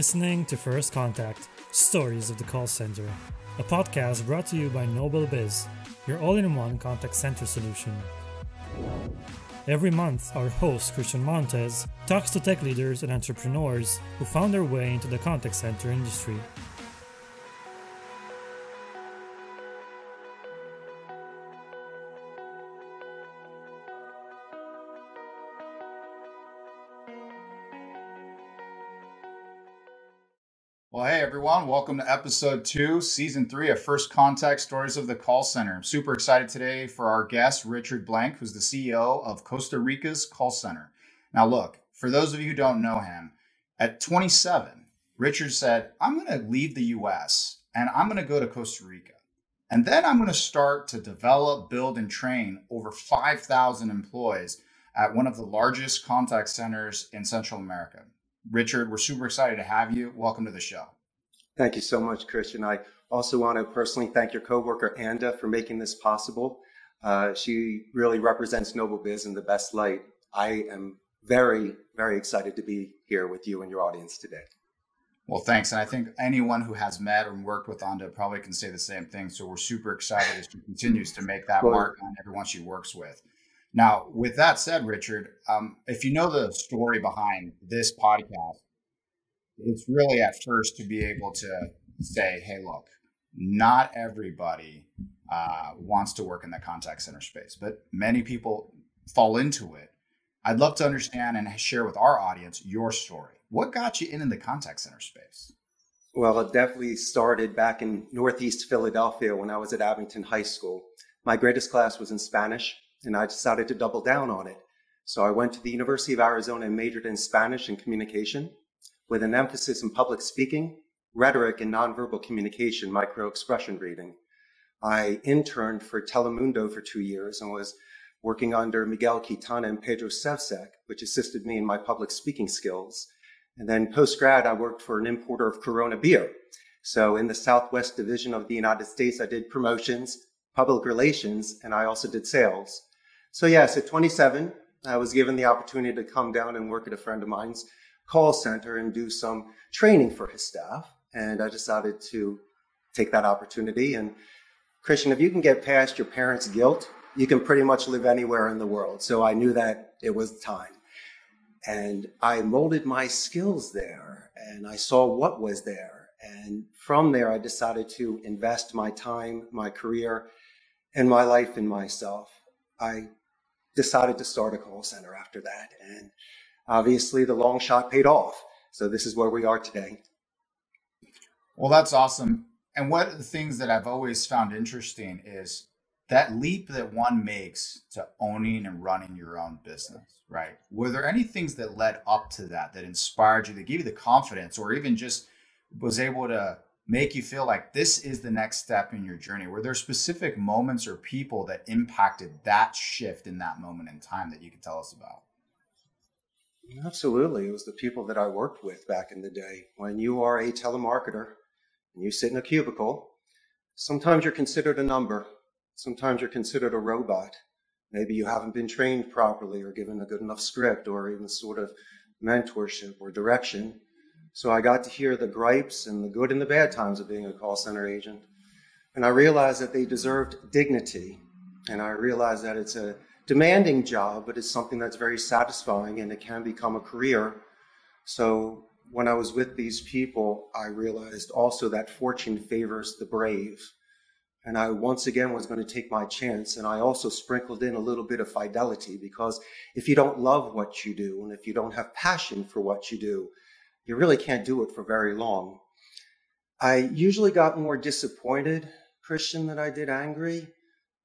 listening to First Contact Stories of the Call Center, a podcast brought to you by Noble Biz, your all in one contact center solution. Every month, our host, Christian Montez, talks to tech leaders and entrepreneurs who found their way into the contact center industry. Everyone, welcome to episode two, season three of First Contact Stories of the Call Center. I'm super excited today for our guest, Richard Blank, who's the CEO of Costa Rica's Call Center. Now, look, for those of you who don't know him, at 27, Richard said, I'm going to leave the US and I'm going to go to Costa Rica. And then I'm going to start to develop, build, and train over 5,000 employees at one of the largest contact centers in Central America. Richard, we're super excited to have you. Welcome to the show. Thank you so much, Christian. I also want to personally thank your coworker, Anda, for making this possible. Uh, she really represents Noble Biz in the best light. I am very, very excited to be here with you and your audience today. Well, thanks. And I think anyone who has met and worked with Anda probably can say the same thing. So we're super excited as she continues to make that mark on everyone she works with. Now, with that said, Richard, um, if you know the story behind this podcast, it's really at first to be able to say, hey, look, not everybody uh, wants to work in the contact center space, but many people fall into it. I'd love to understand and share with our audience your story. What got you in, in the contact center space? Well, it definitely started back in Northeast Philadelphia when I was at Abington High School. My greatest class was in Spanish and I decided to double down on it. So I went to the University of Arizona and majored in Spanish and communication with an emphasis in public speaking, rhetoric, and nonverbal communication, micro expression reading. I interned for Telemundo for two years and was working under Miguel Quintana and Pedro Sevsek, which assisted me in my public speaking skills. And then post grad, I worked for an importer of Corona beer. So in the Southwest Division of the United States, I did promotions, public relations, and I also did sales. So yes, at 27, I was given the opportunity to come down and work at a friend of mine's call center and do some training for his staff. And I decided to take that opportunity. And Christian, if you can get past your parents' guilt, you can pretty much live anywhere in the world. So I knew that it was time. And I molded my skills there and I saw what was there. And from there, I decided to invest my time, my career, and my life in myself. I decided to start a call center after that. And obviously, the long shot paid off. So this is where we are today. Well, that's awesome. And one of the things that I've always found interesting is that leap that one makes to owning and running your own business, right? Were there any things that led up to that that inspired you, that gave you the confidence, or even just was able to make you feel like this is the next step in your journey? Were there specific moments or people that impacted that shift in that moment in time that you could tell us about? Absolutely. It was the people that I worked with back in the day. When you are a telemarketer and you sit in a cubicle, sometimes you're considered a number, sometimes you're considered a robot. Maybe you haven't been trained properly or given a good enough script or even sort of mentorship or direction. So I got to hear the gripes and the good and the bad times of being a call center agent. And I realized that they deserved dignity. And I realized that it's a demanding job, but it's something that's very satisfying and it can become a career. So when I was with these people, I realized also that fortune favors the brave. And I once again was going to take my chance. And I also sprinkled in a little bit of fidelity because if you don't love what you do and if you don't have passion for what you do, you really can't do it for very long. I usually got more disappointed, Christian, than I did angry.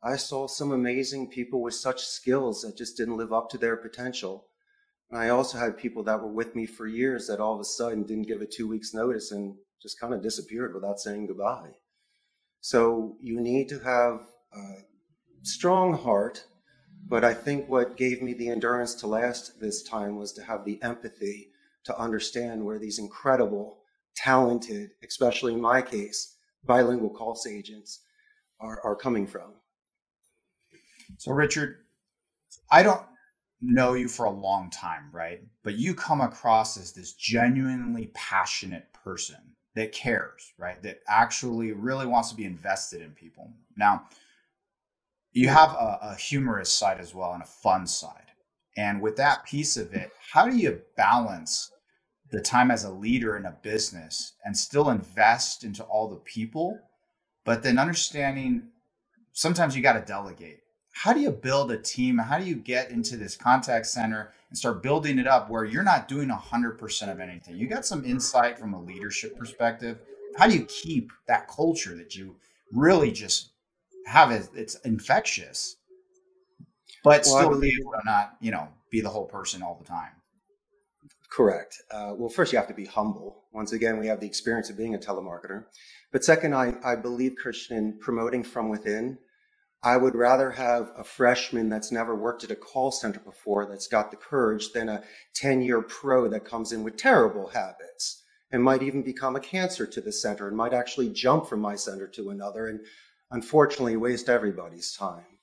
I saw some amazing people with such skills that just didn't live up to their potential. And I also had people that were with me for years that all of a sudden didn't give a two weeks notice and just kind of disappeared without saying goodbye. So you need to have a strong heart. But I think what gave me the endurance to last this time was to have the empathy to understand where these incredible, talented, especially in my case, bilingual call agents are, are coming from. So, Richard, I don't know you for a long time, right? But you come across as this genuinely passionate person that cares, right? That actually really wants to be invested in people. Now, you have a, a humorous side as well and a fun side. And with that piece of it, how do you balance the time as a leader in a business and still invest into all the people, but then understanding sometimes you got to delegate. How do you build a team? How do you get into this contact center and start building it up where you're not doing 100% of anything? You got some insight from a leadership perspective. How do you keep that culture that you really just have? It, It's infectious, but well, still be able to not, you know, be the whole person all the time. Correct. Uh, well, first, you have to be humble. Once again, we have the experience of being a telemarketer. But second, I, I believe, Christian, promoting from within. I would rather have a freshman that's never worked at a call center before that's got the courage than a 10 year pro that comes in with terrible habits and might even become a cancer to the center and might actually jump from my center to another and unfortunately waste everybody's time.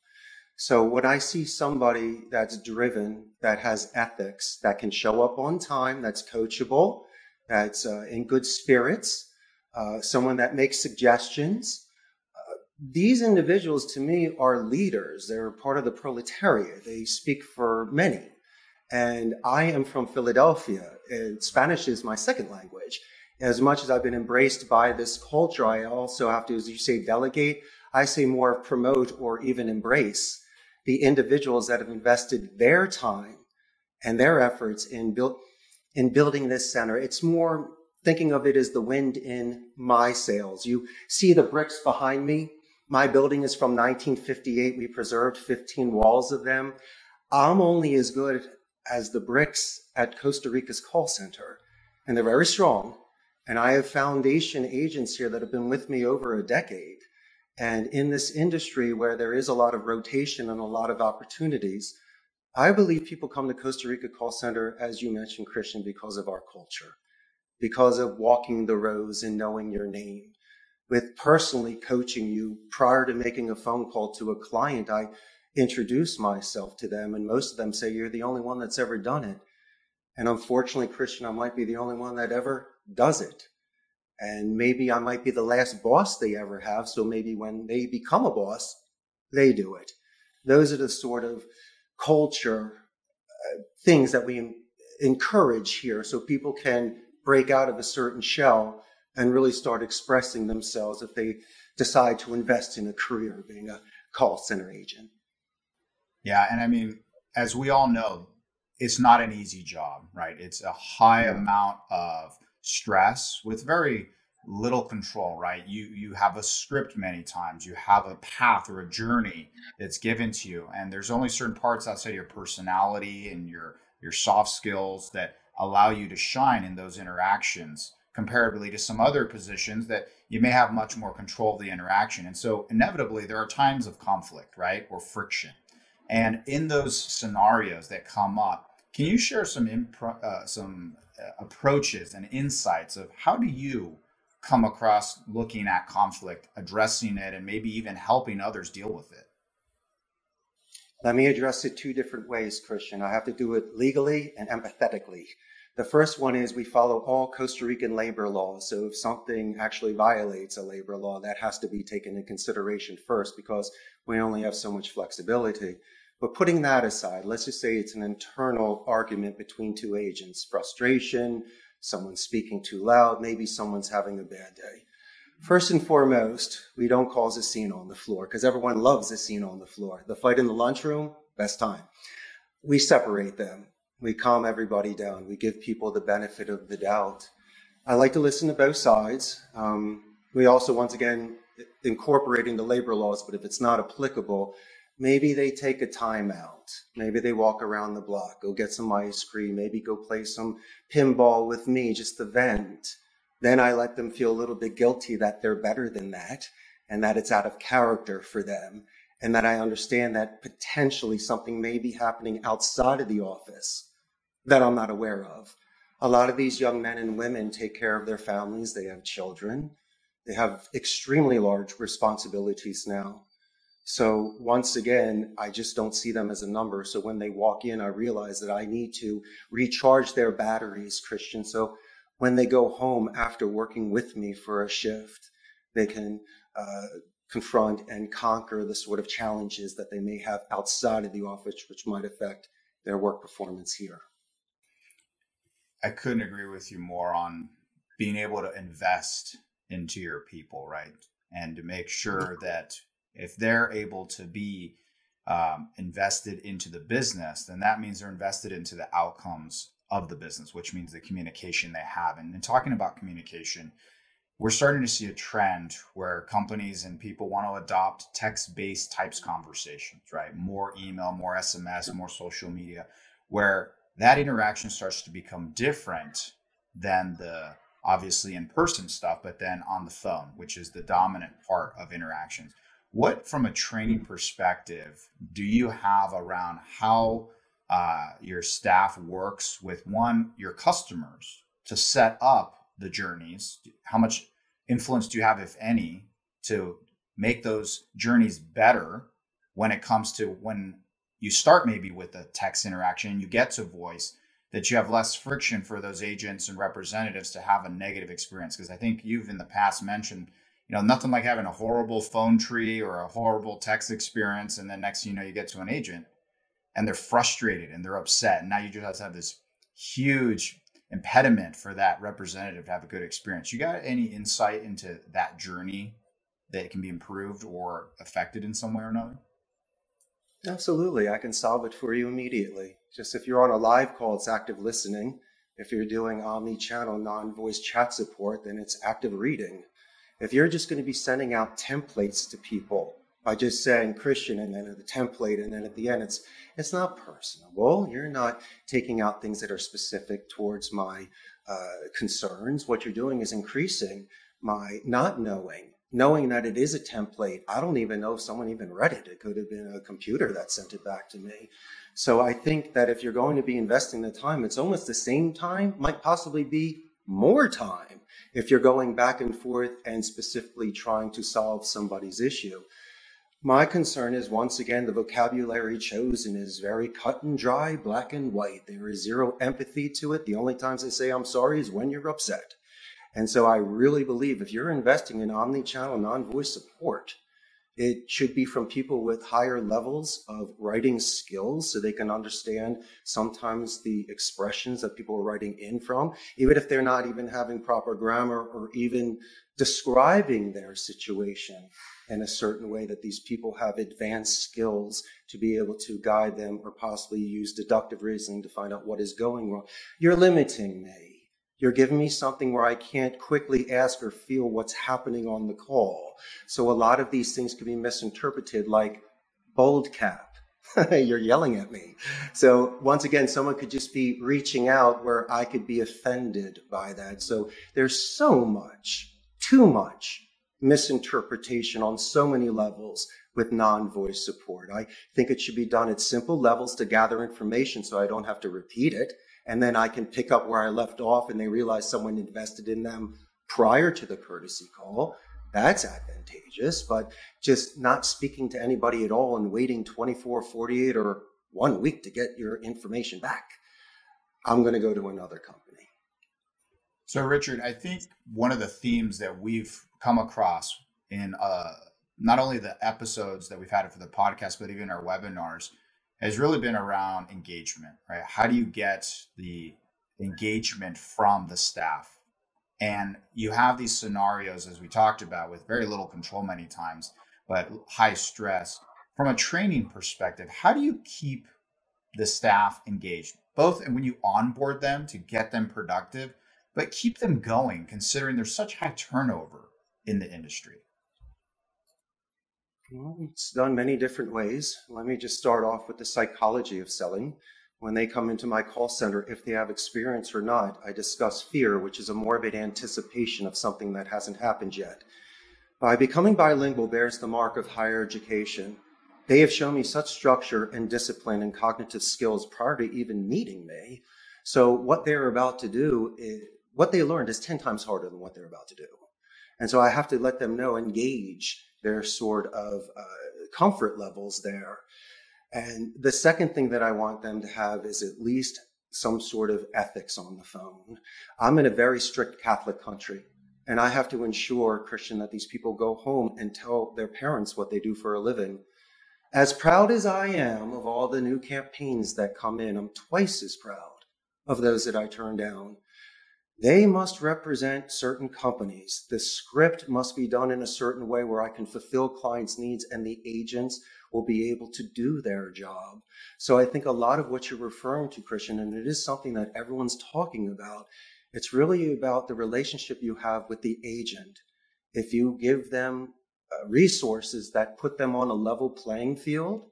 So when I see somebody that's driven, that has ethics, that can show up on time, that's coachable, that's uh, in good spirits, uh, someone that makes suggestions, these individuals to me are leaders. They're part of the proletariat. They speak for many. And I am from Philadelphia, and Spanish is my second language. As much as I've been embraced by this culture, I also have to, as you say, delegate. I say more promote or even embrace the individuals that have invested their time and their efforts in build, in building this center. It's more thinking of it as the wind in my sails. You see the bricks behind me. My building is from 1958. We preserved 15 walls of them. I'm only as good as the bricks at Costa Rica's call center, and they're very strong. And I have foundation agents here that have been with me over a decade. And in this industry where there is a lot of rotation and a lot of opportunities, I believe people come to Costa Rica Call Center, as you mentioned, Christian, because of our culture, because of walking the rows and knowing your name. With personally coaching you prior to making a phone call to a client, I introduce myself to them, and most of them say, You're the only one that's ever done it. And unfortunately, Christian, I might be the only one that ever does it. And maybe I might be the last boss they ever have. So maybe when they become a boss, they do it. Those are the sort of culture uh, things that we encourage here so people can break out of a certain shell and really start expressing themselves if they decide to invest in a career being a call center agent. Yeah. And I mean, as we all know, it's not an easy job, right? It's a high yeah. amount of stress with very little control right you you have a script many times you have a path or a journey that's given to you and there's only certain parts outside your personality and your your soft skills that allow you to shine in those interactions comparatively to some other positions that you may have much more control of the interaction and so inevitably there are times of conflict right or friction and in those scenarios that come up can you share some impro- uh, some uh, approaches and insights of how do you come across looking at conflict, addressing it, and maybe even helping others deal with it? Let me address it two different ways, Christian. I have to do it legally and empathetically. The first one is we follow all Costa Rican labor laws. So if something actually violates a labor law, that has to be taken into consideration first because we only have so much flexibility. But putting that aside, let's just say it's an internal argument between two agents, frustration, someone's speaking too loud, maybe someone's having a bad day. First and foremost, we don't cause a scene on the floor because everyone loves a scene on the floor. The fight in the lunchroom, best time. We separate them. We calm everybody down. We give people the benefit of the doubt. I like to listen to both sides. Um, we also, once again, incorporating the labor laws, but if it's not applicable, maybe they take a timeout. Maybe they walk around the block, go get some ice cream, maybe go play some pinball with me, just the vent. Then I let them feel a little bit guilty that they're better than that and that it's out of character for them. And that I understand that potentially something may be happening outside of the office that I'm not aware of. A lot of these young men and women take care of their families. They have children. They have extremely large responsibilities now So once again, I just don't see them as a number. So when they walk in, I realize that I need to recharge their batteries, Christian. So when they go home after working with me for a shift, they can uh, confront and conquer the sort of challenges that they may have outside of the office, which might affect their work performance here. I couldn't agree with you more on being able to invest into your people, right? And to make sure that if they're able to be um, invested into the business, then that means they're invested into the outcomes of the business, which means the communication they have. And in talking about communication, we're starting to see a trend where companies and people want to adopt text-based types conversations, right? More email, more SMS, more social media, where that interaction starts to become different than the obviously in-person stuff, but then on the phone, which is the dominant part of interactions. What, from a training perspective, do you have around how uh, your staff works with one, your customers to set up the journeys? How much influence do you have, if any, to make those journeys better when it comes to when you start maybe with a text interaction you get to voice? that you have less friction for those agents and representatives to have a negative experience because i think you've in the past mentioned you know, nothing like having a horrible phone tree or a horrible text experience. And then next you know, you get to an agent and they're frustrated and they're upset. And now you just have this huge impediment for that representative to have a good experience. You got any insight into that journey that can be improved or affected in some way or another? Absolutely. I can solve it for you immediately. Just if you're on a live call, it's active listening. If you're doing omni channel non voice chat support, then it's active reading. If you're just going to be sending out templates to people by just saying Christian and then the template and then at the end it's it's not personable. You're not taking out things that are specific towards my uh, concerns. What you're doing is increasing my not knowing, knowing that it is a template. I don't even know if someone even read it. It could have been a computer that sent it back to me. So I think that if you're going to be investing the time, it's almost the same time, might possibly be more time if you're going back and forth and specifically trying to solve somebody's issue. My concern is once again, the vocabulary chosen is very cut and dry, black and white. There is zero empathy to it. The only times they say I'm sorry is when you're upset. And so I really believe if you're investing in omni-channel non-voice support, it should be from people with higher levels of writing skills so they can understand sometimes the expressions that people are writing in from, even if they're not even having proper grammar or even describing their situation in a certain way that these people have advanced skills to be able to guide them or possibly use deductive reasoning to find out what is going wrong. You're limiting me. You're giving me something where I can't quickly ask or feel what's happening on the call. So a lot of these things can be misinterpreted like bold cap. You're yelling at me. So once again, someone could just be reaching out where I could be offended by that. So there's so much, too much misinterpretation on so many levels with non-voice support. I think it should be done at simple levels to gather information so I don't have to repeat it and then I can pick up where I left off and they realize someone invested in them prior to the courtesy call. That's advantageous, but just not speaking to anybody at all and waiting 24, 48, or one week to get your information back. I'm going to go to another company. So, Richard, I think one of the themes that we've come across in uh, not only the episodes that we've had for the podcast, but even our webinars has really been around engagement, right? How do you get the engagement from the staff? And you have these scenarios, as we talked about, with very little control many times, but high stress. From a training perspective, how do you keep the staff engaged, both and when you onboard them to get them productive, but keep them going, considering there's such high turnover in the industry? Well, it's done many different ways. Let me just start off with the psychology of selling. When they come into my call center, if they have experience or not, I discuss fear, which is a morbid anticipation of something that hasn't happened yet. By becoming bilingual bears the mark of higher education. They have shown me such structure and discipline and cognitive skills prior to even meeting me. So what they're about to do, is, what they learned is 10 times harder than what they're about to do. And so I have to let them know, engage their sort of uh, comfort levels there. And the second thing that I want them to have is at least some sort of ethics on the phone. I'm in a very strict Catholic country, and I have to ensure, Christian, that these people go home and tell their parents what they do for a living. As proud as I am of all the new campaigns that come in, I'm twice as proud of those that I turn down. They must represent certain companies. The script must be done in a certain way where I can fulfill clients' needs and the agents will be able to do their job. So I think a lot of what you're referring to, Christian, and it is something that everyone's talking about, it's really about the relationship you have with the agent. If you give them uh, resources that put them on a level playing field,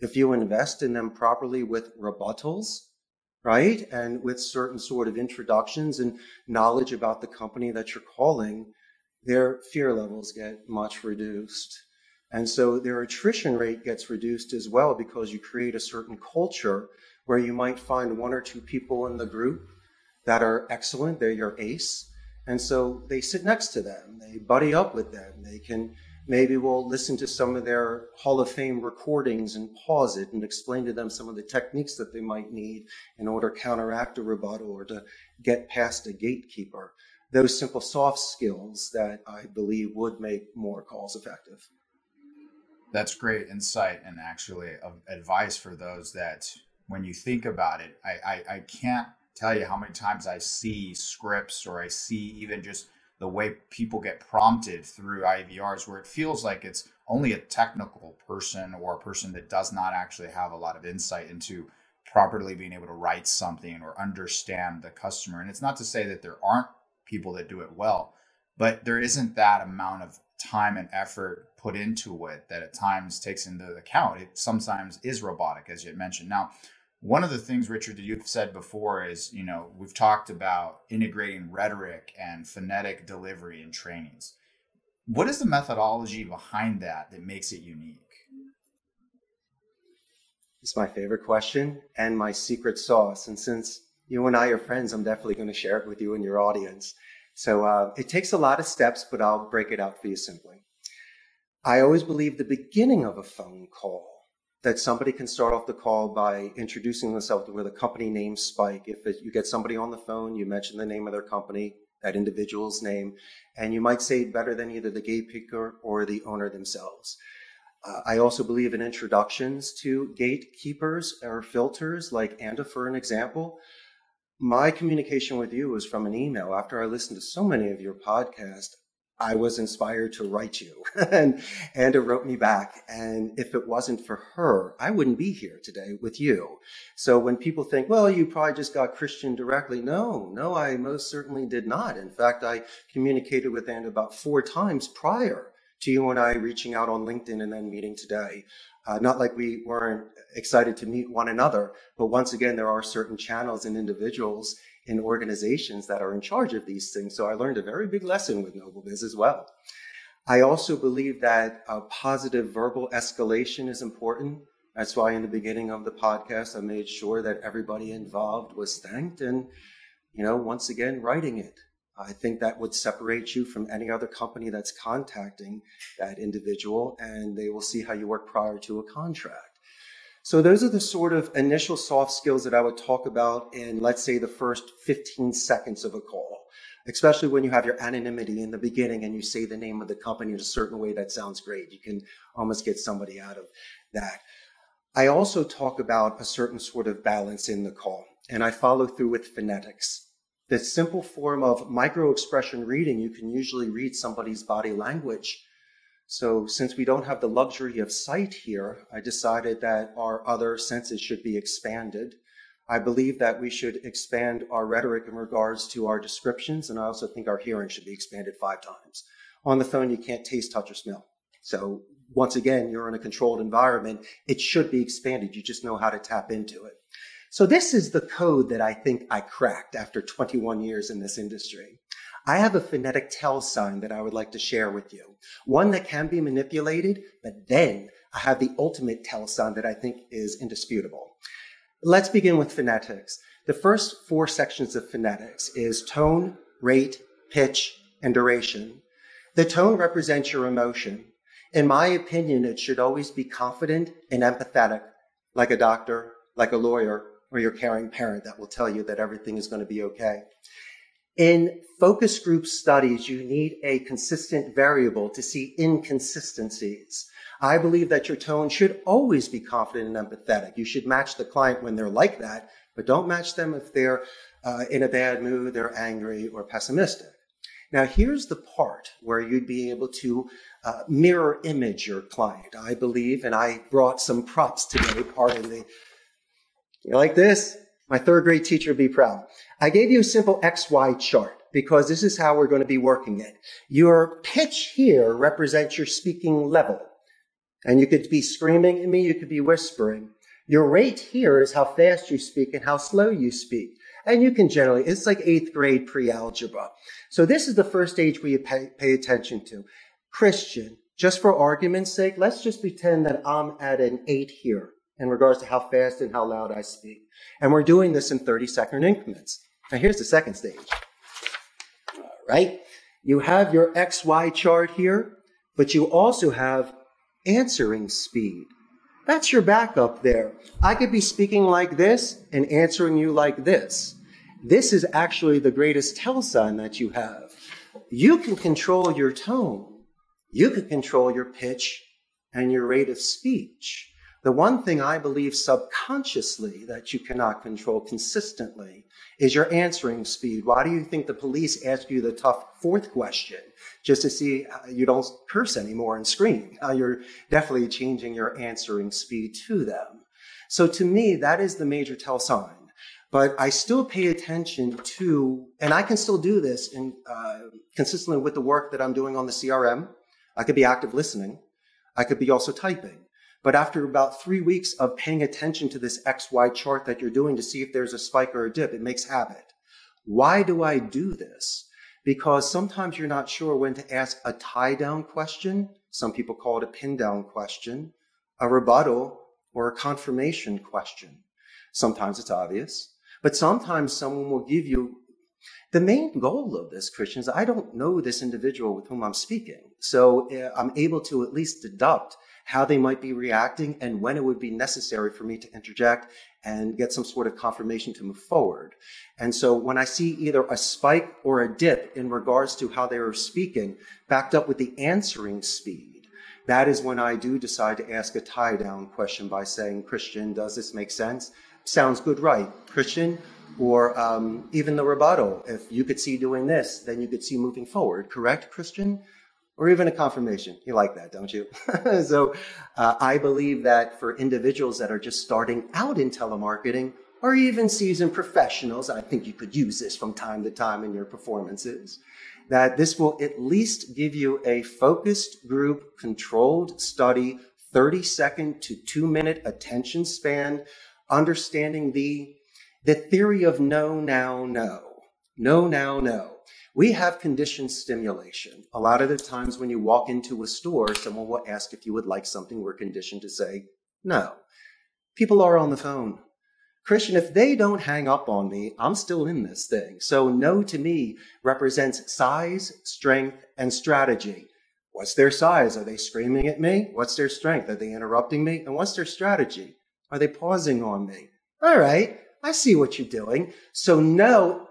if you invest in them properly with rebuttals, right? And with certain sort of introductions and knowledge about the company that you're calling, their fear levels get much reduced. And so their attrition rate gets reduced as well because you create a certain culture where you might find one or two people in the group that are excellent, they're your ace. And so they sit next to them, they buddy up with them, they can maybe we'll listen to some of their Hall of Fame recordings and pause it and explain to them some of the techniques that they might need in order to counteract a rebuttal or to get past a gatekeeper. Those simple soft skills that I believe would make more calls effective. That's great insight and actually advice for those that, when you think about it, I, I, I can't tell you how many times I see scripts or I see even just the way people get prompted through IVRs, where it feels like it's only a technical person or a person that does not actually have a lot of insight into properly being able to write something or understand the customer. And it's not to say that there aren't people that do it well, but there isn't that amount of time and effort put into it that at times takes into account. It sometimes is robotic, as you mentioned. Now, one of the things, Richard, that you've said before is, you know, we've talked about integrating rhetoric and phonetic delivery in trainings. What is the methodology behind that that makes it unique? It's my favorite question and my secret sauce. And since you and I are friends, I'm definitely going to share it with you and your audience. So uh, it takes a lot of steps, but I'll break it out for you simply. I always believe the beginning of a phone call that somebody can start off the call by introducing themselves with a company name spike. If it, you get somebody on the phone, you mention the name of their company, that individual's name, and you might say better than either the gatekeeper or the owner themselves. Uh, I also believe in introductions to gatekeepers or filters, like Anda, for an example. My communication with you was from an email. After I listened to so many of your podcasts, I was inspired to write you. and Anda wrote me back. And if it wasn't for her, I wouldn't be here today with you. So when people think, well, you probably just got Christian directly. No, no, I most certainly did not. In fact, I communicated with Anda about four times prior to you and I reaching out on LinkedIn and then meeting today. Uh, not like we weren't excited to meet one another, but once again, there are certain channels and individuals in organizations that are in charge of these things. So I learned a very big lesson with NobleBiz as well. I also believe that a positive verbal escalation is important. That's why in the beginning of the podcast, I made sure that everybody involved was thanked and, you know, once again, writing it. I think that would separate you from any other company that's contacting that individual and they will see how you work prior to a contract. So those are the sort of initial soft skills that I would talk about in, let's say, the first 15 seconds of a call, especially when you have your anonymity in the beginning and you say the name of the company in a certain way that sounds great. You can almost get somebody out of that. I also talk about a certain sort of balance in the call, and I follow through with phonetics. The simple form of micro expression reading, you can usually read somebody's body language so since we don't have the luxury of sight here, I decided that our other senses should be expanded. I believe that we should expand our rhetoric in regards to our descriptions, and I also think our hearing should be expanded five times. On the phone, you can't taste, touch, or smell. So once again, you're in a controlled environment. It should be expanded. You just know how to tap into it. So this is the code that I think I cracked after 21 years in this industry. I have a phonetic tell sign that I would like to share with you. One that can be manipulated, but then I have the ultimate tell sign that I think is indisputable. Let's begin with phonetics. The first four sections of phonetics is tone, rate, pitch, and duration. The tone represents your emotion. In my opinion, it should always be confident and empathetic, like a doctor, like a lawyer, or your caring parent that will tell you that everything is going to be okay. In focus group studies, you need a consistent variable to see inconsistencies. I believe that your tone should always be confident and empathetic. You should match the client when they're like that, but don't match them if they're uh, in a bad mood, they're angry or pessimistic. Now, here's the part where you'd be able to uh, mirror image your client, I believe, and I brought some props today, pardon the, you like this? My third grade teacher would be proud. I gave you a simple XY chart because this is how we're going to be working it. Your pitch here represents your speaking level. And you could be screaming at me, you could be whispering. Your rate here is how fast you speak and how slow you speak. And you can generally, it's like eighth grade pre-algebra. So this is the first stage you pay, pay attention to. Christian, just for argument's sake, let's just pretend that I'm at an eight here in regards to how fast and how loud I speak. And we're doing this in 30 second increments. Now here's the second stage. All right. You have your XY chart here, but you also have answering speed. That's your backup there. I could be speaking like this and answering you like this. This is actually the greatest tell sign that you have. You can control your tone. You can control your pitch and your rate of speech. The one thing I believe subconsciously that you cannot control consistently is your answering speed. Why do you think the police ask you the tough fourth question? Just to see you don't curse anymore and scream. Uh, you're definitely changing your answering speed to them. So to me, that is the major tell sign. But I still pay attention to, and I can still do this in, uh, consistently with the work that I'm doing on the CRM. I could be active listening. I could be also typing. But after about three weeks of paying attention to this XY chart that you're doing to see if there's a spike or a dip, it makes habit. Why do I do this? Because sometimes you're not sure when to ask a tie down question. Some people call it a pin down question, a rebuttal, or a confirmation question. Sometimes it's obvious, but sometimes someone will give you the main goal of this, Christian, is I don't know this individual with whom I'm speaking. So uh, I'm able to at least deduct how they might be reacting, and when it would be necessary for me to interject and get some sort of confirmation to move forward. And so when I see either a spike or a dip in regards to how they are speaking, backed up with the answering speed, that is when I do decide to ask a tie down question by saying, Christian, does this make sense? Sounds good, right? Christian, or um, even the rebuttal. If you could see doing this, then you could see moving forward, correct, Christian? Or even a confirmation. You like that, don't you? so uh, I believe that for individuals that are just starting out in telemarketing or even seasoned professionals, I think you could use this from time to time in your performances, that this will at least give you a focused group, controlled study, 30 second to two minute attention span, understanding the, the theory of no, now, no. No, now, no we have conditioned stimulation. A lot of the times when you walk into a store, someone will ask if you would like something. We're conditioned to say no. People are on the phone. Christian, if they don't hang up on me, I'm still in this thing. So no to me represents size, strength, and strategy. What's their size? Are they screaming at me? What's their strength? Are they interrupting me? And what's their strategy? Are they pausing on me? All right. I see what you're doing. So no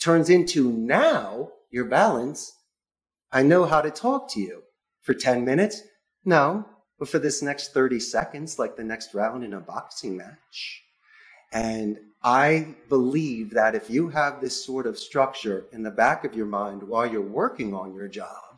turns into now your balance. I know how to talk to you for 10 minutes. No, but for this next 30 seconds, like the next round in a boxing match. And I believe that if you have this sort of structure in the back of your mind while you're working on your job,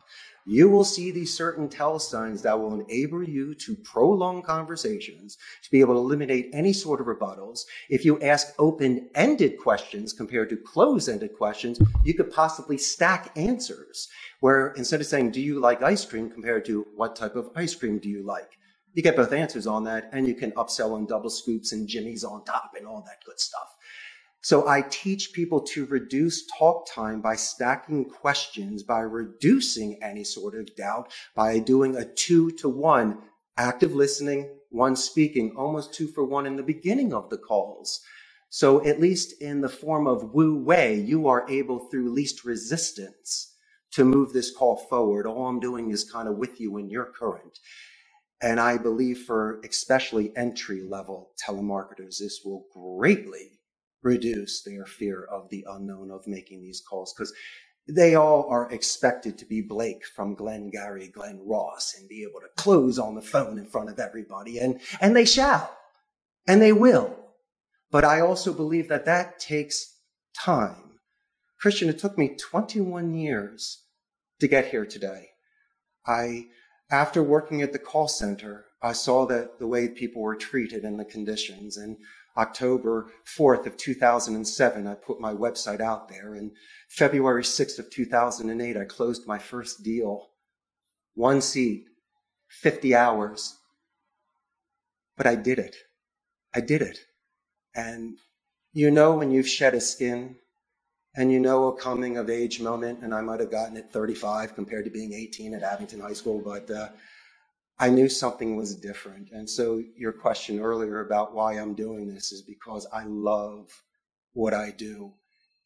you will see these certain tell signs that will enable you to prolong conversations, to be able to eliminate any sort of rebuttals. If you ask open-ended questions compared to closed-ended questions, you could possibly stack answers where instead of saying, do you like ice cream compared to what type of ice cream do you like? You get both answers on that and you can upsell on double scoops and jimmies on top and all that good stuff. So I teach people to reduce talk time by stacking questions, by reducing any sort of doubt, by doing a two to one active listening, one speaking, almost two for one in the beginning of the calls. So at least in the form of Wu Wei, you are able through least resistance to move this call forward. All I'm doing is kind of with you in your current. And I believe for especially entry level telemarketers, this will greatly reduce their fear of the unknown of making these calls because they all are expected to be Blake from Glengarry, Glen Ross and be able to close on the phone in front of everybody. And, and they shall and they will. But I also believe that that takes time. Christian, it took me 21 years to get here today. I, after working at the call center, I saw that the way people were treated and the conditions. And October 4th of 2007, I put my website out there. And February 6th of 2008, I closed my first deal. One seat, 50 hours. But I did it. I did it. And you know when you've shed a skin and you know a coming of age moment, and I might have gotten it 35 compared to being 18 at Abington High School, but uh, I knew something was different. And so your question earlier about why I'm doing this is because I love what I do.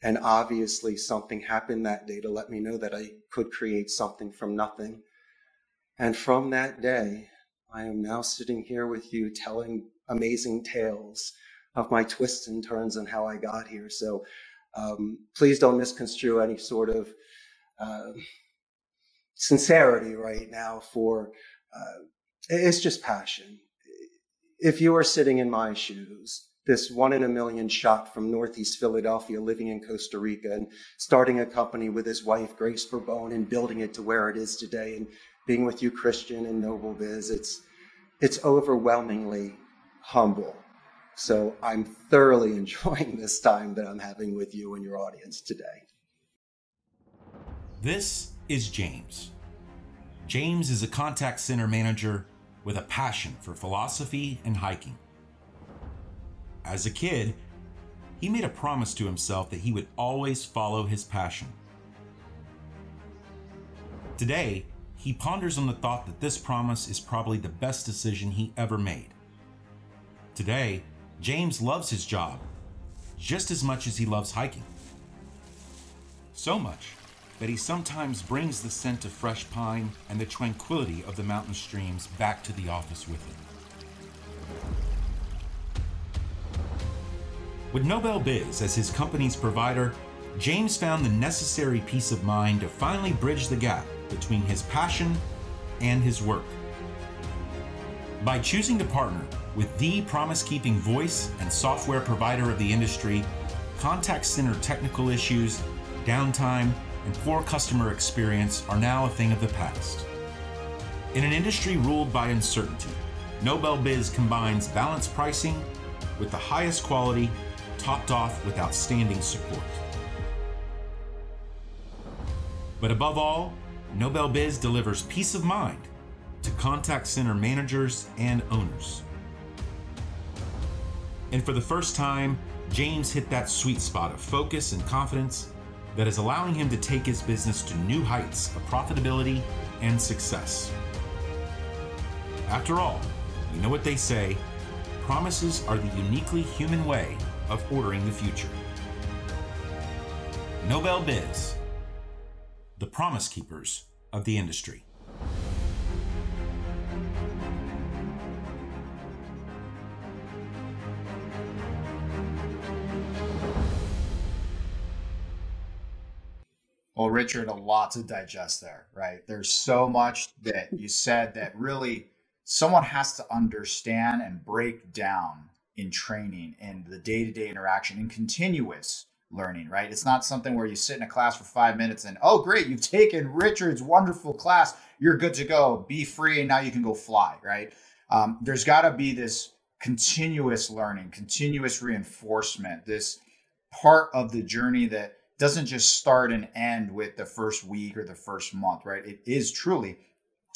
And obviously something happened that day to let me know that I could create something from nothing. And from that day, I am now sitting here with you telling amazing tales of my twists and turns and how I got here. So um, please don't misconstrue any sort of uh, sincerity right now for uh, it's just passion. If you are sitting in my shoes, this one in a million shot from Northeast Philadelphia, living in Costa Rica and starting a company with his wife, Grace Bourbon, and building it to where it is today, and being with you, Christian and Noble Biz, it's it's overwhelmingly humble. So I'm thoroughly enjoying this time that I'm having with you and your audience today. This is James. James is a contact center manager with a passion for philosophy and hiking. As a kid, he made a promise to himself that he would always follow his passion. Today, he ponders on the thought that this promise is probably the best decision he ever made. Today, James loves his job just as much as he loves hiking. So much that he sometimes brings the scent of fresh pine and the tranquility of the mountain streams back to the office with him. With Noble Biz as his company's provider, James found the necessary peace of mind to finally bridge the gap between his passion and his work. By choosing to partner with the promise keeping voice and software provider of the industry, contact center technical issues, downtime, and poor customer experience are now a thing of the past. In an industry ruled by uncertainty, Noble Biz combines balanced pricing with the highest quality, topped off with outstanding support. But above all, Noble Biz delivers peace of mind to contact center managers and owners. And for the first time, James hit that sweet spot of focus and confidence that is allowing him to take his business to new heights of profitability and success. After all, you know what they say promises are the uniquely human way of ordering the future. Noble Biz, the promise keepers of the industry. Well, Richard, a lot to digest there, right? There's so much that you said that really someone has to understand and break down in training and the day to day interaction and continuous learning, right? It's not something where you sit in a class for five minutes and, oh, great, you've taken Richard's wonderful class. You're good to go. Be free. And now you can go fly, right? Um, there's got to be this continuous learning, continuous reinforcement, this part of the journey that doesn't just start and end with the first week or the first month, right? It is truly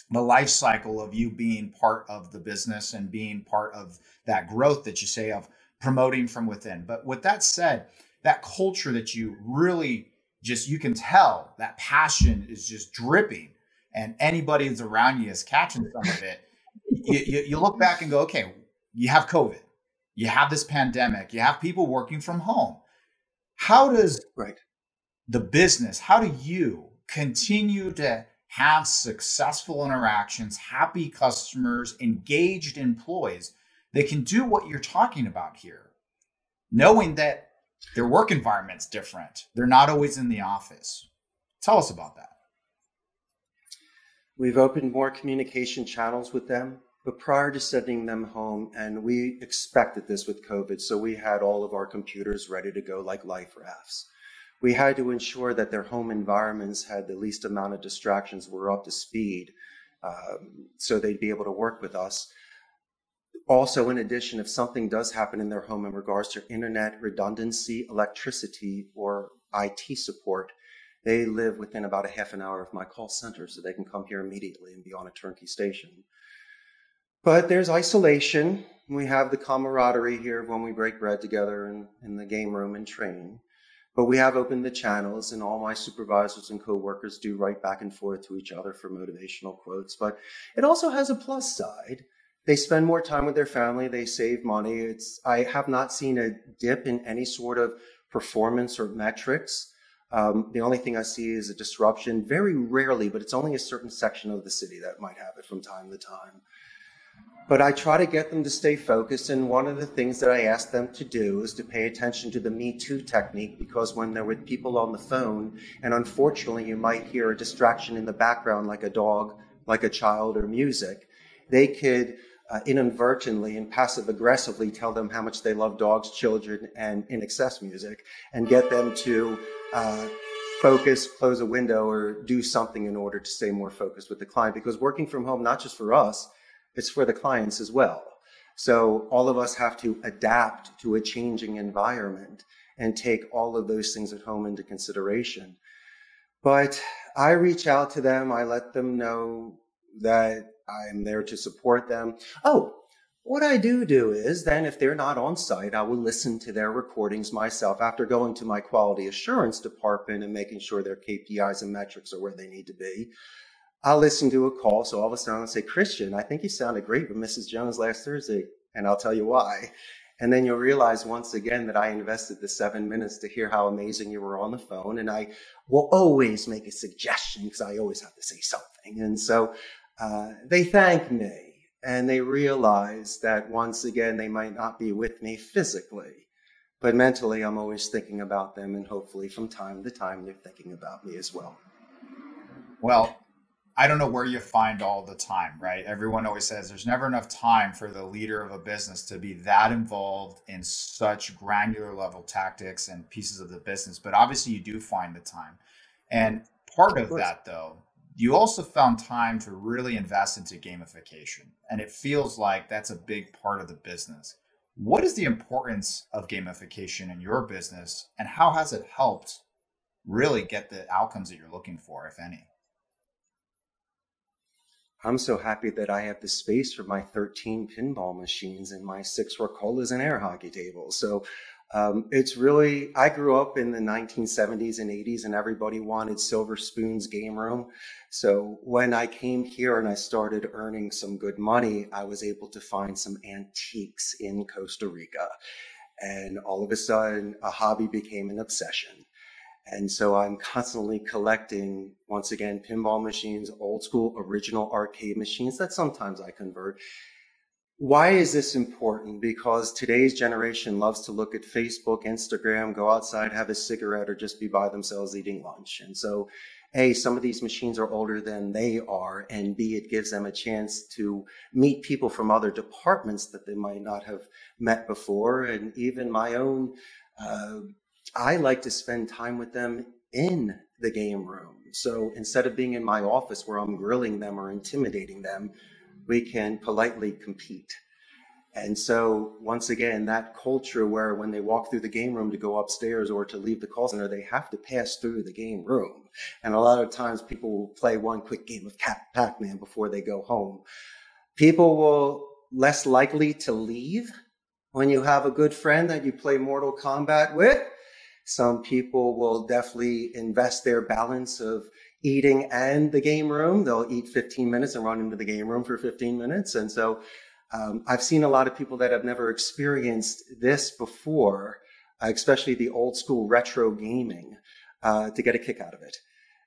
the life cycle of you being part of the business and being part of that growth that you say of promoting from within. But with that said, that culture that you really just you can tell that passion is just dripping and anybody that's around you is catching some of it. you, you, you look back and go, okay, you have COVID, you have this pandemic, you have people working from home. How does right the business, how do you continue to have successful interactions, happy customers, engaged employees they can do what you're talking about here, knowing that their work environment's different. They're not always in the office. Tell us about that. We've opened more communication channels with them, but prior to sending them home, and we expected this with COVID, so we had all of our computers ready to go like life rafts. We had to ensure that their home environments had the least amount of distractions, were up to speed, um, so they'd be able to work with us. Also, in addition, if something does happen in their home in regards to internet redundancy, electricity, or IT support, they live within about a half an hour of my call center, so they can come here immediately and be on a turnkey station. But there's isolation. We have the camaraderie here when we break bread together in, in the game room and train. But we have opened the channels, and all my supervisors and coworkers do write back and forth to each other for motivational quotes. But it also has a plus side. They spend more time with their family. They save money. It's I have not seen a dip in any sort of performance or metrics. Um, the only thing I see is a disruption, very rarely, but it's only a certain section of the city that might have it from time to time. But I try to get them to stay focused. And one of the things that I ask them to do is to pay attention to the Me Too technique because when they're with people on the phone, and unfortunately, you might hear a distraction in the background like a dog, like a child, or music, they could uh, inadvertently and passive aggressively tell them how much they love dogs, children, and in excess music, and get them to uh, focus, close a window, or do something in order to stay more focused with the client. Because working from home, not just for us, it's for the clients as well. So all of us have to adapt to a changing environment and take all of those things at home into consideration. But I reach out to them, I let them know that I'm there to support them. Oh, what I do do is then if they're not on site, I will listen to their recordings myself after going to my quality assurance department and making sure their KPIs and metrics are where they need to be. I'll listen to a call. So all of a sudden I'll say, Christian, I think you sounded great with Mrs. Jones last Thursday. And I'll tell you why. And then you'll realize once again that I invested the seven minutes to hear how amazing you were on the phone. And I will always make a suggestion because I always have to say something. And so uh, they thank me and they realize that once again, they might not be with me physically, but mentally, I'm always thinking about them. And hopefully, from time to time, they're thinking about me as well. Well, I don't know where you find all the time, right? Everyone always says there's never enough time for the leader of a business to be that involved in such granular level tactics and pieces of the business. But obviously, you do find the time. And part of, of that, though, you also found time to really invest into gamification. And it feels like that's a big part of the business. What is the importance of gamification in your business, and how has it helped really get the outcomes that you're looking for, if any? I'm so happy that I have the space for my 13 pinball machines and my six Rocolas and air hockey tables. So um, it's really, I grew up in the 1970s and 80s and everybody wanted Silver Spoon's game room. So when I came here and I started earning some good money, I was able to find some antiques in Costa Rica. And all of a sudden, a hobby became an obsession. And so I'm constantly collecting, once again, pinball machines, old school original arcade machines that sometimes I convert. Why is this important? Because today's generation loves to look at Facebook, Instagram, go outside, have a cigarette, or just be by themselves eating lunch. And so, A, some of these machines are older than they are, and B, it gives them a chance to meet people from other departments that they might not have met before. And even my own uh, I like to spend time with them in the game room. So instead of being in my office where I'm grilling them or intimidating them, we can politely compete. And so once again, that culture where when they walk through the game room to go upstairs or to leave the call center, they have to pass through the game room. And a lot of times people will play one quick game of Pac-Man before they go home. People will less likely to leave when you have a good friend that you play Mortal Kombat with some people will definitely invest their balance of eating and the game room. They'll eat 15 minutes and run into the game room for 15 minutes. And so um, I've seen a lot of people that have never experienced this before, uh, especially the old school retro gaming, uh, to get a kick out of it.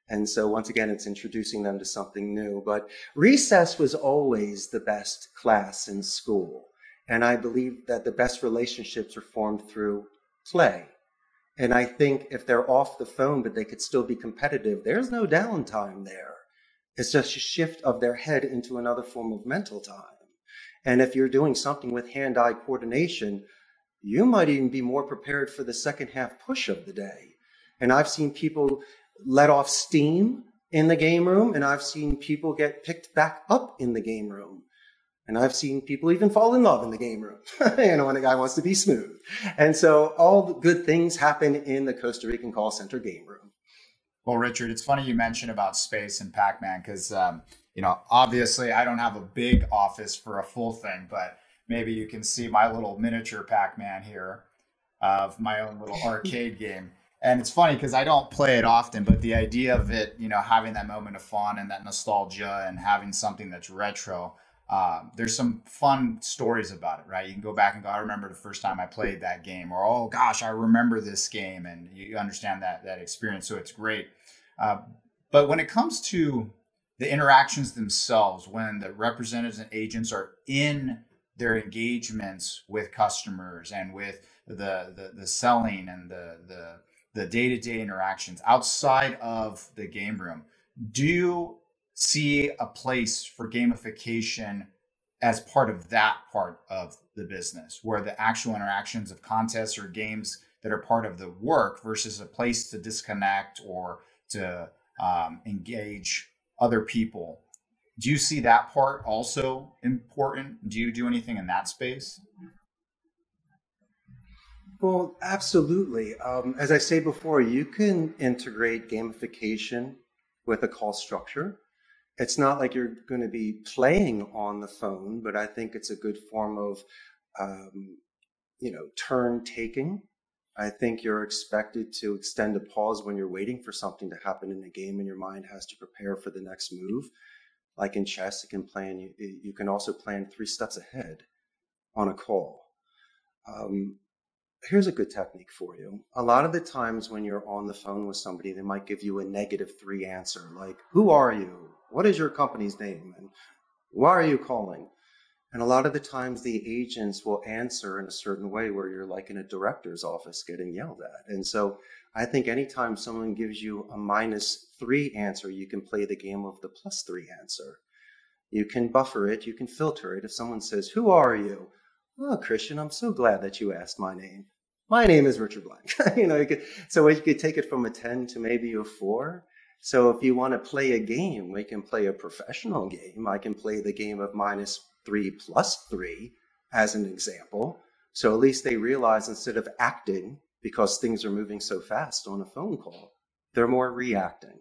And so once again, it's introducing them to something new. But recess was always the best class in school. And I believe that the best relationships are formed through play. And I think if they're off the phone, but they could still be competitive, there's no downtime there. It's just a shift of their head into another form of mental time. And if you're doing something with hand eye coordination, you might even be more prepared for the second half push of the day. And I've seen people let off steam in the game room, and I've seen people get picked back up in the game room. And I've seen people even fall in love in the game room, you know, when a guy wants to be smooth. And so all the good things happen in the Costa Rican call center game room. Well, Richard, it's funny you mentioned about space and Pac-Man because, um, you know, obviously I don't have a big office for a full thing, but maybe you can see my little miniature Pac-Man here of my own little arcade game. And it's funny because I don't play it often, but the idea of it, you know, having that moment of fun and that nostalgia and having something that's retro, uh, there's some fun stories about it, right? You can go back and go, I remember the first time I played that game, or oh gosh, I remember this game, and you understand that that experience. So it's great. Uh, but when it comes to the interactions themselves, when the representatives and agents are in their engagements with customers and with the the, the selling and the the the day-to-day interactions outside of the game room do you see a place for gamification as part of that part of the business where the actual interactions of contests or games that are part of the work versus a place to disconnect or to um, engage other people do you see that part also important do you do anything in that space well, absolutely. Um, as I say before, you can integrate gamification with a call structure. It's not like you're going to be playing on the phone, but I think it's a good form of, um, you know, turn taking. I think you're expected to extend a pause when you're waiting for something to happen in the game, and your mind has to prepare for the next move. Like in chess, you can plan. You, you can also plan three steps ahead on a call. Um, here's a good technique for you. A lot of the times when you're on the phone with somebody, they might give you a negative three answer, like, Who are you? What is your company's name? And why are you calling? And a lot of the times the agents will answer in a certain way where you're like in a director's office getting yelled at. And so I think anytime someone gives you a minus three answer, you can play the game of the plus three answer. You can buffer it, you can filter it. If someone says, Who are you? Oh, Christian, I'm so glad that you asked my name my name is Richard Blank. you know, you could, so you could take it from a 10 to maybe a four. So if you want to play a game, we can play a professional game. I can play the game of minus three plus three as an example. So at least they realize instead of acting because things are moving so fast on a phone call, they're more reacting.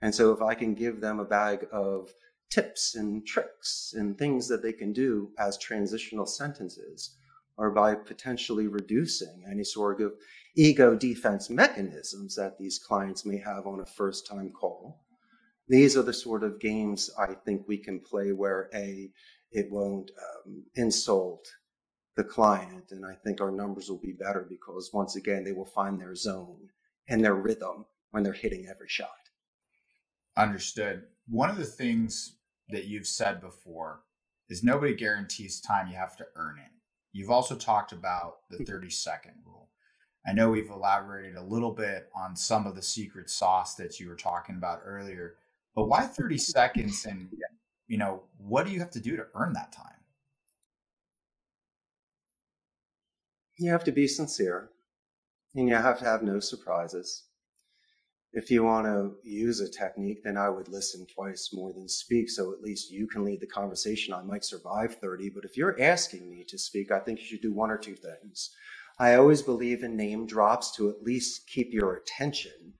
And so if I can give them a bag of tips and tricks and things that they can do as transitional sentences, or by potentially reducing any sort of ego defense mechanisms that these clients may have on a first time call. These are the sort of games I think we can play where A, it won't um, insult the client. And I think our numbers will be better because once again, they will find their zone and their rhythm when they're hitting every shot. Understood. One of the things that you've said before is nobody guarantees time, you have to earn it. You've also talked about the mm. 30 second rule. I know we've elaborated a little bit on some of the secret sauce that you were talking about earlier, but why 30 seconds and you know, what do you have to do to earn that time? You have to be sincere and you have to have no surprises if you want to use a technique, then I would listen twice more than speak. So at least you can lead the conversation. I might survive 30, but if you're asking me to speak, I think you should do one or two things. I always believe in name drops to at least keep your attention.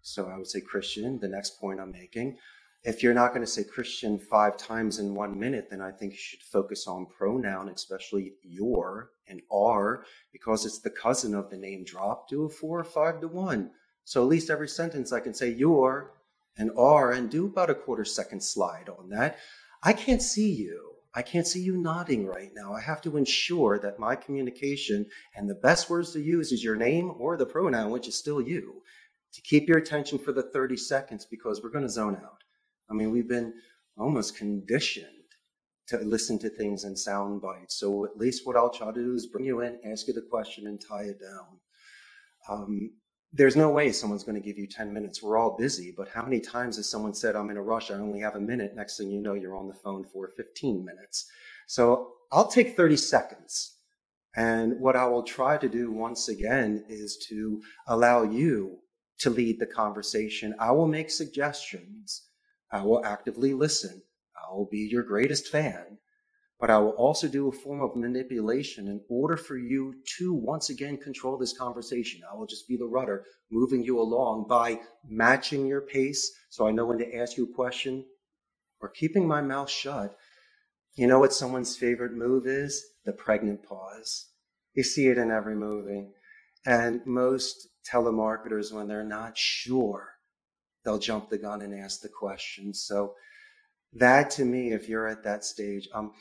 So I would say Christian, the next point I'm making. If you're not going to say Christian five times in one minute, then I think you should focus on pronoun, especially your and are, because it's the cousin of the name drop. Do a four or five to one. So at least every sentence I can say your and are and do about a quarter second slide on that. I can't see you. I can't see you nodding right now. I have to ensure that my communication and the best words to use is your name or the pronoun, which is still you. to keep your attention for the 30 seconds because we're going to zone out. I mean, we've been almost conditioned to listen to things in sound bites. So at least what I'll try to do is bring you in, ask you the question, and tie it down. Um, there's no way someone's going to give you 10 minutes. We're all busy, but how many times has someone said, I'm in a rush, I only have a minute? Next thing you know, you're on the phone for 15 minutes. So I'll take 30 seconds. And what I will try to do once again is to allow you to lead the conversation. I will make suggestions. I will actively listen. I will be your greatest fan but I will also do a form of manipulation in order for you to once again control this conversation. I will just be the rudder moving you along by matching your pace so I know when to ask you a question or keeping my mouth shut. You know what someone's favorite move is? The pregnant pause. You see it in every movie. And most telemarketers, when they're not sure, they'll jump the gun and ask the question. So that to me, if you're at that stage, um,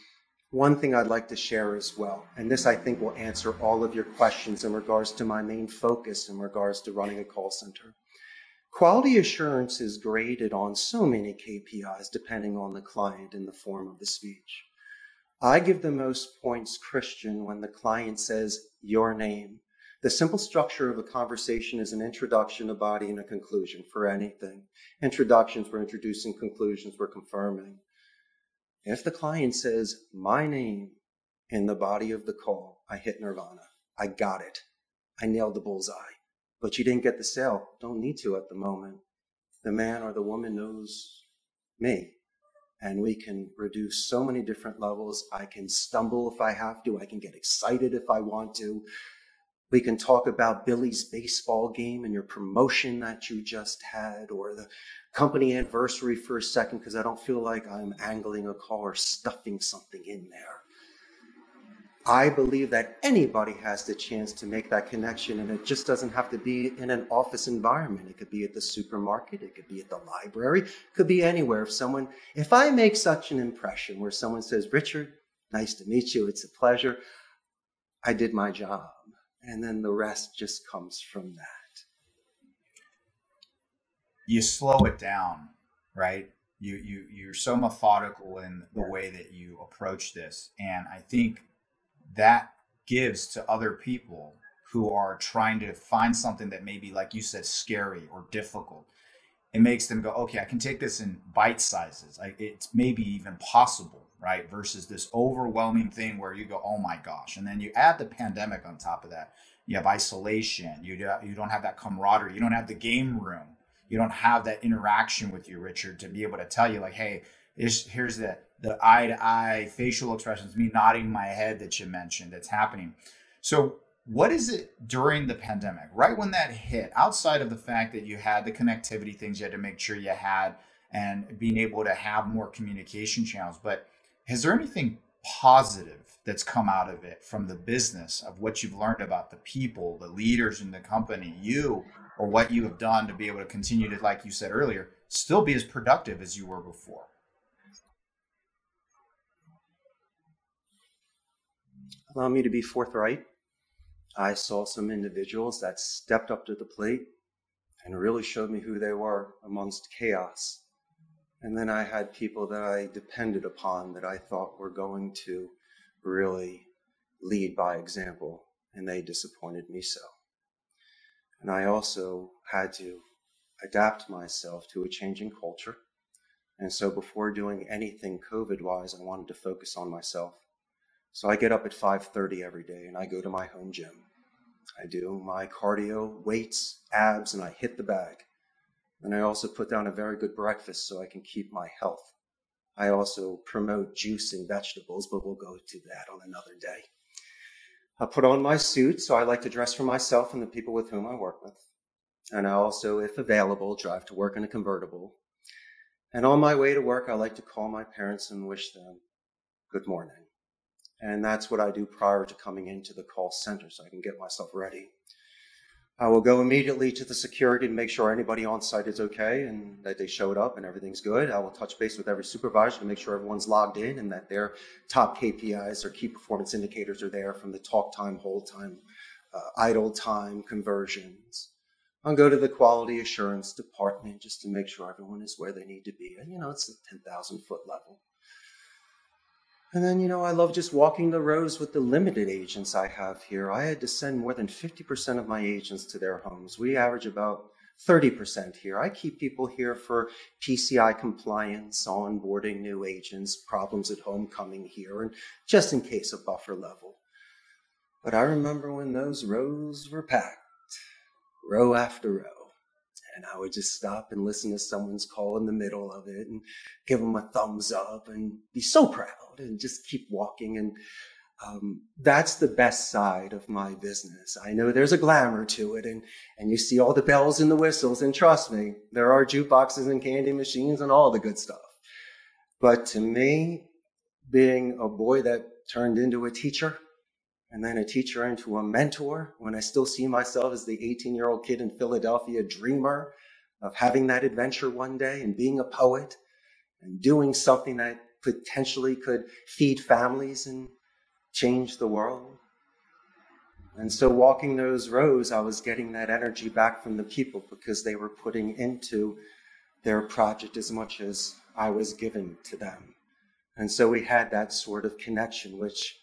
one thing I'd like to share as well, and this I think will answer all of your questions in regards to my main focus in regards to running a call center. Quality assurance is graded on so many KPIs depending on the client and the form of the speech. I give the most points Christian when the client says your name. The simple structure of a conversation is an introduction, a body, and a conclusion for anything. Introductions, we're introducing conclusions, we're confirming. If the client says my name in the body of the call, I hit nirvana. I got it. I nailed the bullseye. But you didn't get the sale. Don't need to at the moment. The man or the woman knows me. And we can reduce so many different levels. I can stumble if I have to. I can get excited if I want to. We can talk about Billy's baseball game and your promotion that you just had, or the company anniversary for a second, because I don't feel like I'm angling a call or stuffing something in there. I believe that anybody has the chance to make that connection, and it just doesn't have to be in an office environment. It could be at the supermarket, it could be at the library, it could be anywhere. If someone, if I make such an impression where someone says, Richard, nice to meet you, it's a pleasure, I did my job and then the rest just comes from that. You slow it down, right? You you you're so methodical in the yeah. way that you approach this, and I think that gives to other people who are trying to find something that maybe, like you said, scary or difficult. It makes them go, okay, I can take this in bite sizes. I, it's maybe even possible right? Versus this overwhelming thing where you go, oh my gosh. And then you add the pandemic on top of that. You have isolation. You, do, you don't have that camaraderie. You don't have the game room. You don't have that interaction with you, Richard, to be able to tell you, like, hey, here's, here's the, the eye to eye facial expressions, me nodding my head that you mentioned that's happening. So, what is it during the pandemic, right when that hit, outside of the fact that you had the connectivity things you had to make sure you had and being able to have more communication channels? But has there anything positive that's come out of it from the business of what you've learned about the people, the leaders in the company, you, or what you have done to be able to continue to, like you said earlier, still be as productive as you were before? Allow me to be forthright. I saw some individuals that stepped up to the plate and really showed me who they were amongst chaos. And then I had people that I depended upon that I thought were going to really lead by example, and they disappointed me so. And I also had to adapt myself to a changing culture. And so before doing anything COVID wise, I wanted to focus on myself. So I get up at 5:30 every day and I go to my home gym. I do my cardio, weights, abs, and I hit the bag. And I also put down a very good breakfast so I can keep my health. I also promote juice and vegetables, but we'll go to that on another day. I put on my suit, so I like to dress for myself and the people with whom I work with. And I also, if available, drive to work in a convertible. And on my way to work, I like to call my parents and wish them good morning. And that's what I do prior to coming into the call center so I can get myself ready. I will go immediately to the security to make sure anybody on site is okay and that they showed up and everything's good. I will touch base with every supervisor to make sure everyone's logged in and that their top KPIs or key performance indicators are there from the talk time, hold time, uh, idle time, conversions. I'll go to the quality assurance department just to make sure everyone is where they need to be. And, you know, it's the 10,000 foot level. And then, you know, I love just walking the rows with the limited agents I have here. I had to send more than 50% of my agents to their homes. We average about 30% here. I keep people here for PCI compliance, onboarding new agents, problems at home coming here, and just in case a buffer level. But I remember when those rows were packed, row after row. And I would just stop and listen to someone's call in the middle of it and give them a thumbs up and be so proud and just keep walking. And um, that's the best side of my business. I know there's a glamour to it and, and you see all the bells and the whistles. And trust me, there are jukeboxes and candy machines and all the good stuff. But to me, being a boy that turned into a teacher, and then a teacher into a mentor when I still see myself as the 18 year old kid in Philadelphia dreamer of having that adventure one day and being a poet and doing something that potentially could feed families and change the world. And so walking those rows, I was getting that energy back from the people because they were putting into their project as much as I was giving to them. And so we had that sort of connection, which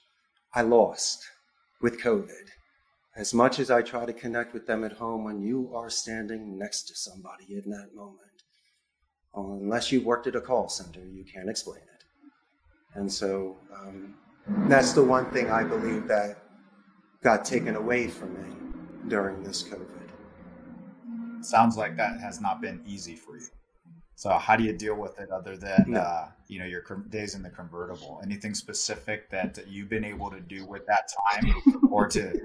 I lost with COVID. As much as I try to connect with them at home, when you are standing next to somebody in that moment, unless you worked at a call center, you can't explain it. And so um, that's the one thing I believe that got taken away from me during this COVID. Sounds like that has not been easy for you. So how do you deal with it other than no. uh, you know your days in the convertible? Anything specific that you've been able to do with that time, or to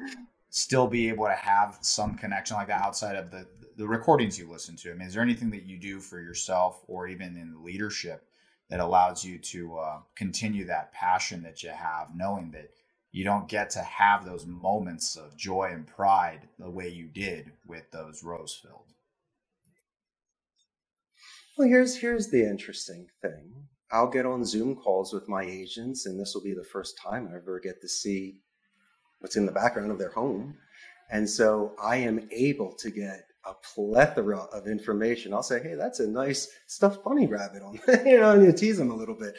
still be able to have some connection like that outside of the the recordings you listen to? I mean, is there anything that you do for yourself or even in leadership that allows you to uh, continue that passion that you have, knowing that you don't get to have those moments of joy and pride the way you did with those rows filled? Well, here's here's the interesting thing. I'll get on Zoom calls with my agents, and this will be the first time I ever get to see what's in the background of their home. And so I am able to get a plethora of information. I'll say, hey, that's a nice stuffed bunny rabbit on, you know, and you tease them a little bit.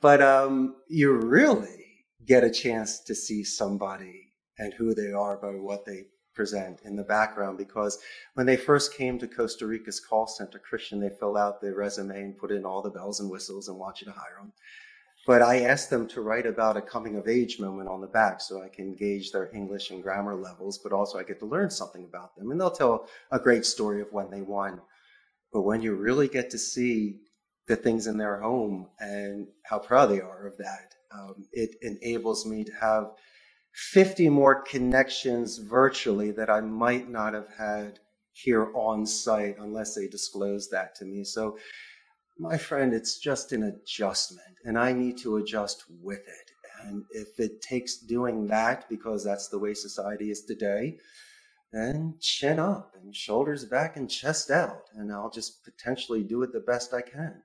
But um, you really get a chance to see somebody and who they are by what they present in the background because when they first came to Costa Rica's call center, Christian, they fill out their resume and put in all the bells and whistles and want you to hire them. But I asked them to write about a coming of age moment on the back so I can gauge their English and grammar levels, but also I get to learn something about them. And they'll tell a great story of when they won. But when you really get to see the things in their home and how proud they are of that, um, it enables me to have 50 more connections virtually that I might not have had here on site unless they disclose that to me. So, my friend, it's just an adjustment, and I need to adjust with it. And if it takes doing that because that's the way society is today, then chin up and shoulders back and chest out, and I'll just potentially do it the best I can.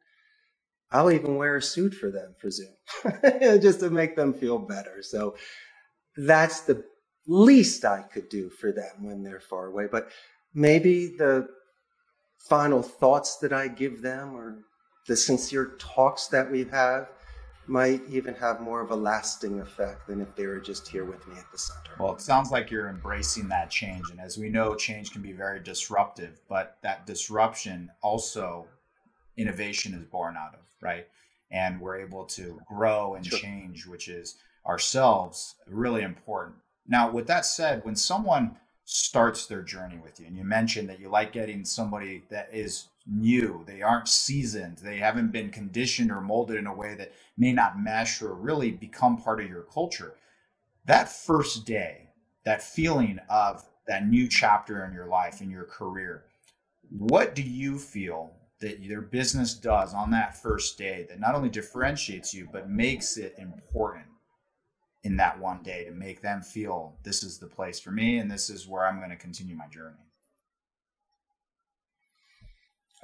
I'll even wear a suit for them for Zoom just to make them feel better. So that's the least I could do for them when they're far away. But maybe the final thoughts that I give them or the sincere talks that we have might even have more of a lasting effect than if they were just here with me at the center. Well, it sounds like you're embracing that change. And as we know, change can be very disruptive, but that disruption also innovation is born out of, right? And we're able to grow and sure. change, which is ourselves really important. Now, with that said, when someone starts their journey with you, and you mentioned that you like getting somebody that is new, they aren't seasoned, they haven't been conditioned or molded in a way that may not mesh or really become part of your culture. That first day, that feeling of that new chapter in your life, in your career, what do you feel that your business does on that first day that not only differentiates you, but makes it important in that one day to make them feel this is the place for me and this is where I'm going to continue my journey?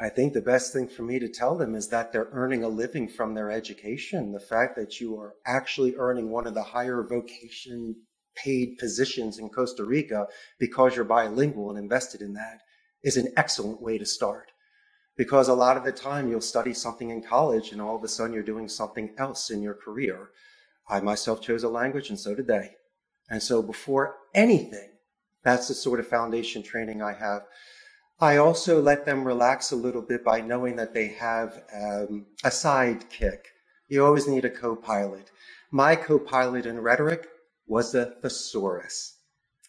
I think the best thing for me to tell them is that they're earning a living from their education. The fact that you are actually earning one of the higher vocation paid positions in Costa Rica because you're bilingual and invested in that is an excellent way to start because a lot of the time you'll study something in college and all of a sudden you're doing something else in your career. I myself chose a language and so did they. And so before anything, that's the sort of foundation training I have. I also let them relax a little bit by knowing that they have um, a sidekick. You always need a co-pilot. My co-pilot in rhetoric was a thesaurus.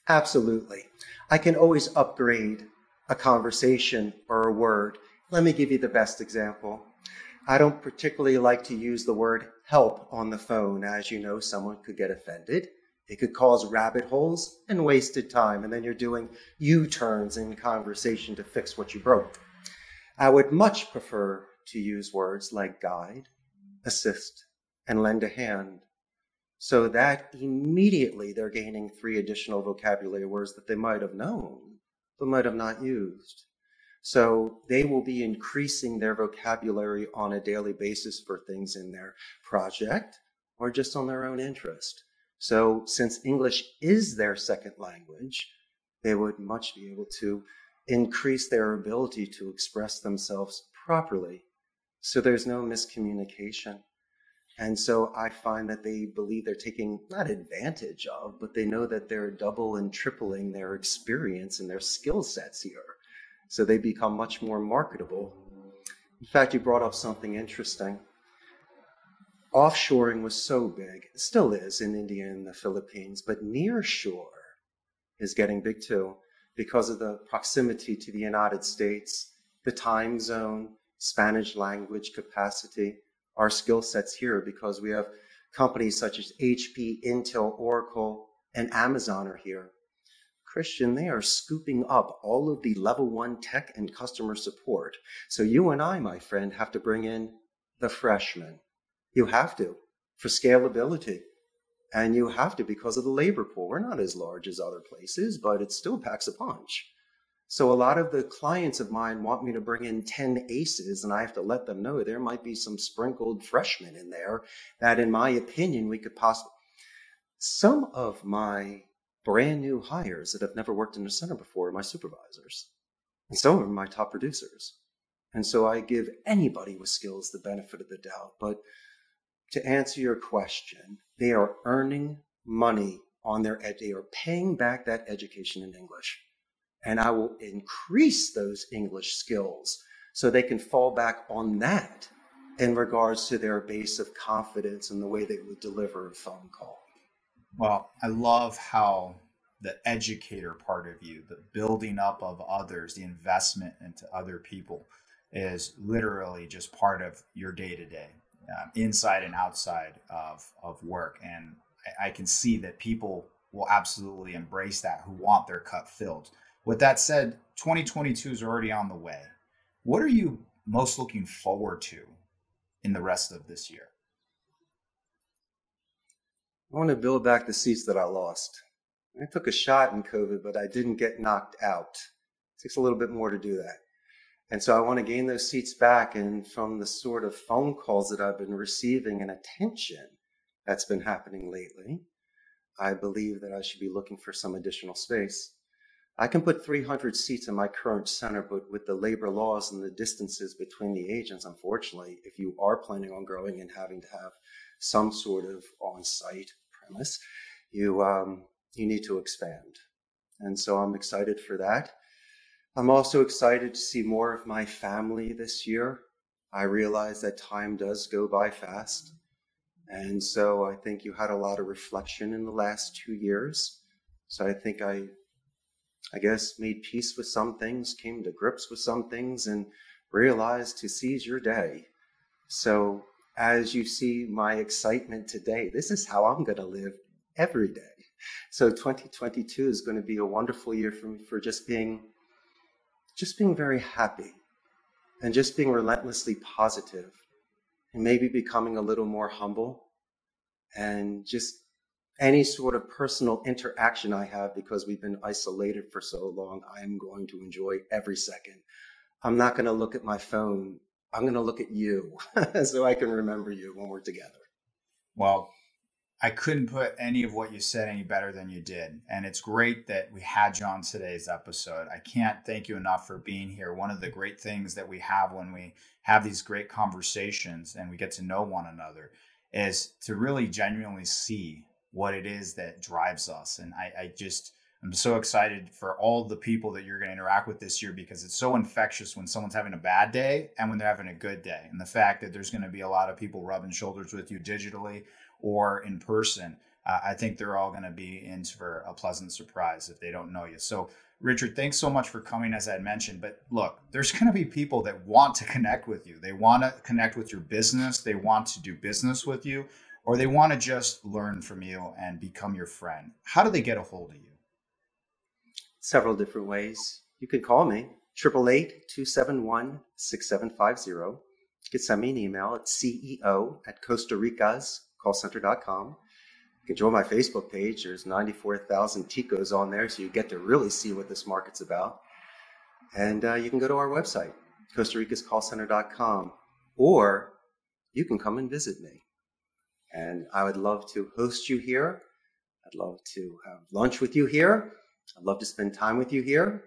Absolutely. I can always upgrade a conversation or a word. Let me give you the best example. I don't particularly like to use the word help on the phone. As you know, someone could get offended. It could cause rabbit holes and wasted time. And then you're doing U turns in conversation to fix what you broke. I would much prefer to use words like guide, assist, and lend a hand. So that immediately they're gaining three additional vocabulary words that they might have known, but might have not used. So they will be increasing their vocabulary on a daily basis for things in their project or just on their own interest. So since English is their second language, they would much be able to increase their ability to express themselves properly. So there's no miscommunication. And so I find that they believe they're taking not advantage of, but they know that they're double and tripling their experience and their skill sets here so they become much more marketable. In fact, you brought up something interesting. Offshoring was so big, still is in India and the Philippines, but nearshore is getting big too because of the proximity to the United States, the time zone, Spanish language capacity, our skill sets here because we have companies such as HP, Intel, Oracle, and Amazon are here. Christian, they are scooping up all of the level one tech and customer support. So you and I, my friend, have to bring in the freshmen. You have to for scalability. And you have to because of the labor pool. We're not as large as other places, but it still packs a punch. So a lot of the clients of mine want me to bring in 10 aces and I have to let them know there might be some sprinkled freshmen in there that in my opinion we could possibly some of my brand new hires that have never worked in a center before are my supervisors. And some of them are my top producers. And so I give anybody with skills the benefit of the doubt. But to answer your question, they are earning money on their ed. They are paying back that education in English. And I will increase those English skills so they can fall back on that in regards to their base of confidence and the way they would deliver a phone call. Well, I love how the educator part of you, the building up of others, the investment into other people is literally just part of your day to day, Um, inside and outside of, of work. And I, I can see that people will absolutely embrace that who want their cup filled. With that said, 2022 is already on the way. What are you most looking forward to in the rest of this year? I want to build back the seats that I lost. I took a shot in COVID, but I didn't get knocked out. It takes a little bit more to do that. And so I want to gain those seats back. And from the sort of phone calls that I've been receiving and attention that's been happening lately, I believe that I should be looking for some additional space. I can put 300 seats in my current center, but with the labor laws and the distances between the agents, unfortunately, if you are planning on growing and having to have some sort of on-site premise, you um, you need to expand. And so I'm excited for that. I'm also excited to see more of my family this year. I realize that time does go by fast. And so I think you had a lot of reflection in the last two years. So I think I, I guess, made peace with some things, came to grips with some things, and realized to seize your day. So as you see my excitement today, this is how I'm going to live every day. So 2022 is going to be a wonderful year for me for just being, just being very happy and just being relentlessly positive and maybe becoming a little more humble and just any sort of personal interaction I have because we've been isolated for so long, I am going to enjoy every second. I'm not going to look at my phone. I'm going to look at you so I can remember you when we're together. Well, I couldn't put any of what you said any better than you did. And it's great that we had you on today's episode. I can't thank you enough for being here. One of the great things that we have when we have these great conversations and we get to know one another is to really genuinely see what it is that drives us. And I, I just, I'm so excited for all the people that you're going to interact with this year because it's so infectious when someone's having a bad day and when they're having a good day. And the fact that there's going to be a lot of people rubbing shoulders with you digitally or in person, uh, I think they're all going to be in for a pleasant surprise if they don't know you. So, Richard, thanks so much for coming, as I mentioned. But look, there's going to be people that want to connect with you. They want to connect with your business, they want to do business with you, or they want to just learn from you and become your friend. How do they get a hold of you? Several different ways. You can call me, 888 271 6750. You can send me an email at CEO at Costa Rica's callcenter.com. You can join my Facebook page. There's 94,000 Ticos on there, so you get to really see what this market's about. And uh, you can go to our website, Costa Rica's callcenter.com, or you can come and visit me. And I would love to host you here. I'd love to have lunch with you here. I'd love to spend time with you here.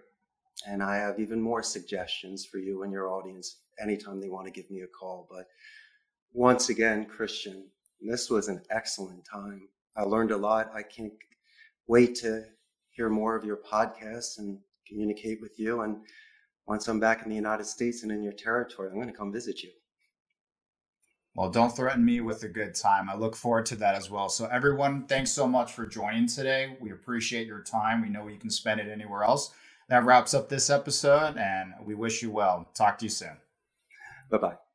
And I have even more suggestions for you and your audience anytime they want to give me a call. But once again, Christian, this was an excellent time. I learned a lot. I can't wait to hear more of your podcasts and communicate with you. And once I'm back in the United States and in your territory, I'm going to come visit you. Well, don't threaten me with a good time. I look forward to that as well. So, everyone, thanks so much for joining today. We appreciate your time. We know you can spend it anywhere else. That wraps up this episode, and we wish you well. Talk to you soon. Bye bye.